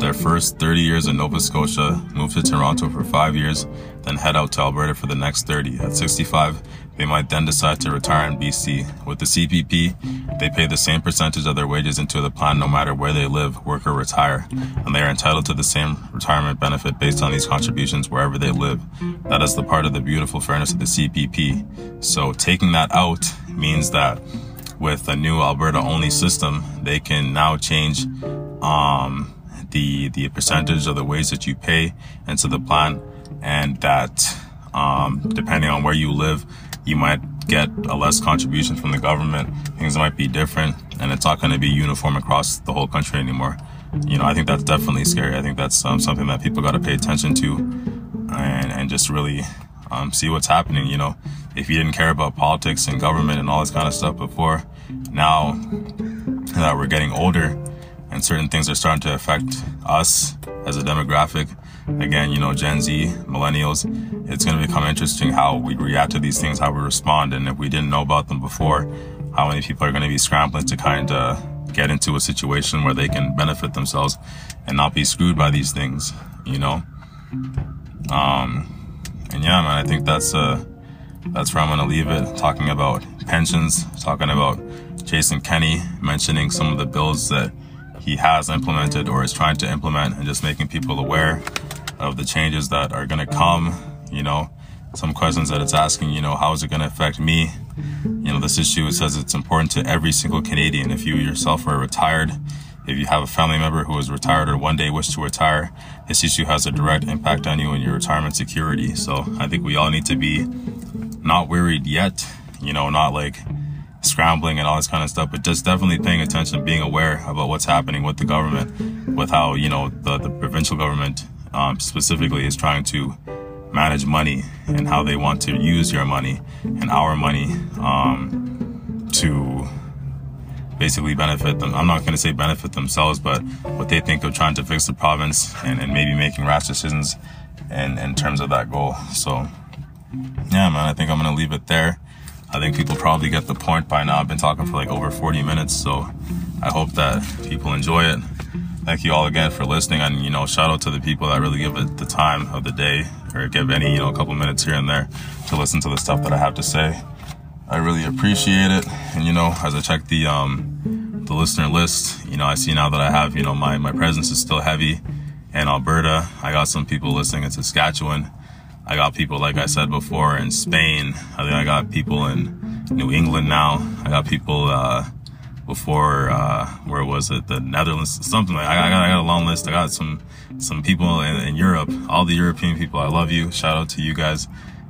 their first 30 years in Nova Scotia, move to Toronto for five years, then head out to Alberta for the next 30. At 65, they might then decide to retire in BC. With the CPP, they pay the same percentage of their wages into the plan no matter where they live, work, or retire, and they are entitled to the same retirement benefit based on these contributions wherever they live. That is the part of the beautiful fairness of the CPP. So taking that out means that with a new Alberta only system, they can now change um, the the percentage of the wage that you pay into the plan, and that um, depending on where you live, you might get a less contribution from the government. Things might be different, and it's not going to be uniform across the whole country anymore. You know, I think that's definitely scary. I think that's um, something that people got to pay attention to, and and just really um, see what's happening. You know, if you didn't care about politics and government and all this kind of stuff before, now that we're getting older and certain things are starting to affect us as a demographic, again, you know, Gen Z, millennials, it's going to become interesting how we react to these things, how we respond. And if we didn't know about them before, how many people are going to be scrambling to kind of get into a situation where they can benefit themselves and not be screwed by these things, you know? Um, and yeah, man, I think that's, uh, that's where I'm to leave it. Talking about pensions, talking about Jason Kenney mentioning some of the bills that he has implemented or is trying to implement and just making people aware of the changes that are to come, you know, some questions that it's asking, you know, how is it to affect me? You know, this issue, says it's important to every single Canadian. If you yourself are retired, if you have a family member who is retired or one day wish to retire, this issue has a direct impact on you and your retirement security. So I think we all need to be not worried yet, you know, not like scrambling and all this kind of stuff, but just definitely paying attention, being aware about what's happening with the government, with how, you know, the, the provincial government um, specifically is trying to manage money and how they want to use your money and our money um, to basically benefit them. I'm not going to say benefit themselves, but what they think of trying to fix the province and, and maybe making rash decisions in, in terms of that goal. So, yeah, man, I think I'm to leave it there. I think people probably get the point by now. I've been talking for like over 40 minutes, so I hope that people enjoy it. Thank you all again for listening, and you know, shout out to the people that really give it the time of the day or give any you know a couple minutes here and there to listen to the stuff that I have to say. I really appreciate it, and you know, as I check the um the listener list, you know, I see now that I have you know my my presence is still heavy in Alberta. I got some people listening in Saskatchewan. I got people, like I said before, in Spain. I think I got people in New England now. I got people uh, before, uh, where was it? The Netherlands, something like. I got, I got a long list. I got some some people in, in, Europe. All the European people, I love you. Shout out to you guys,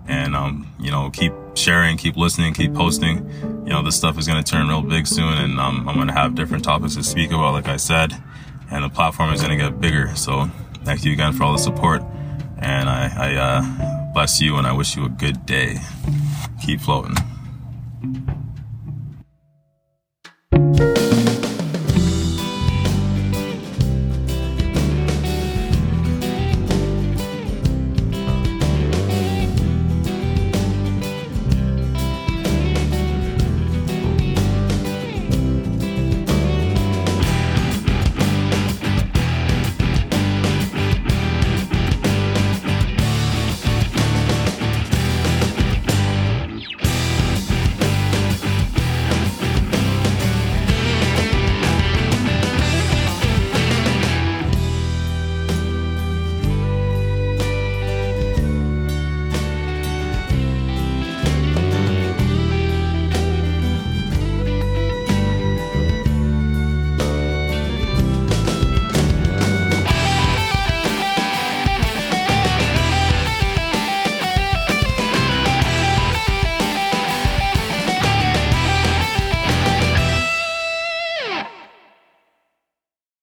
and um, you know, keep sharing, keep listening, keep posting. You know, this stuff is gonna turn real big soon, and um, I'm gonna have different topics to speak about, like I said, and the platform is gonna get bigger. So, thank you again for all the support. And I, I uh, bless you and I wish you a good day. Keep floating.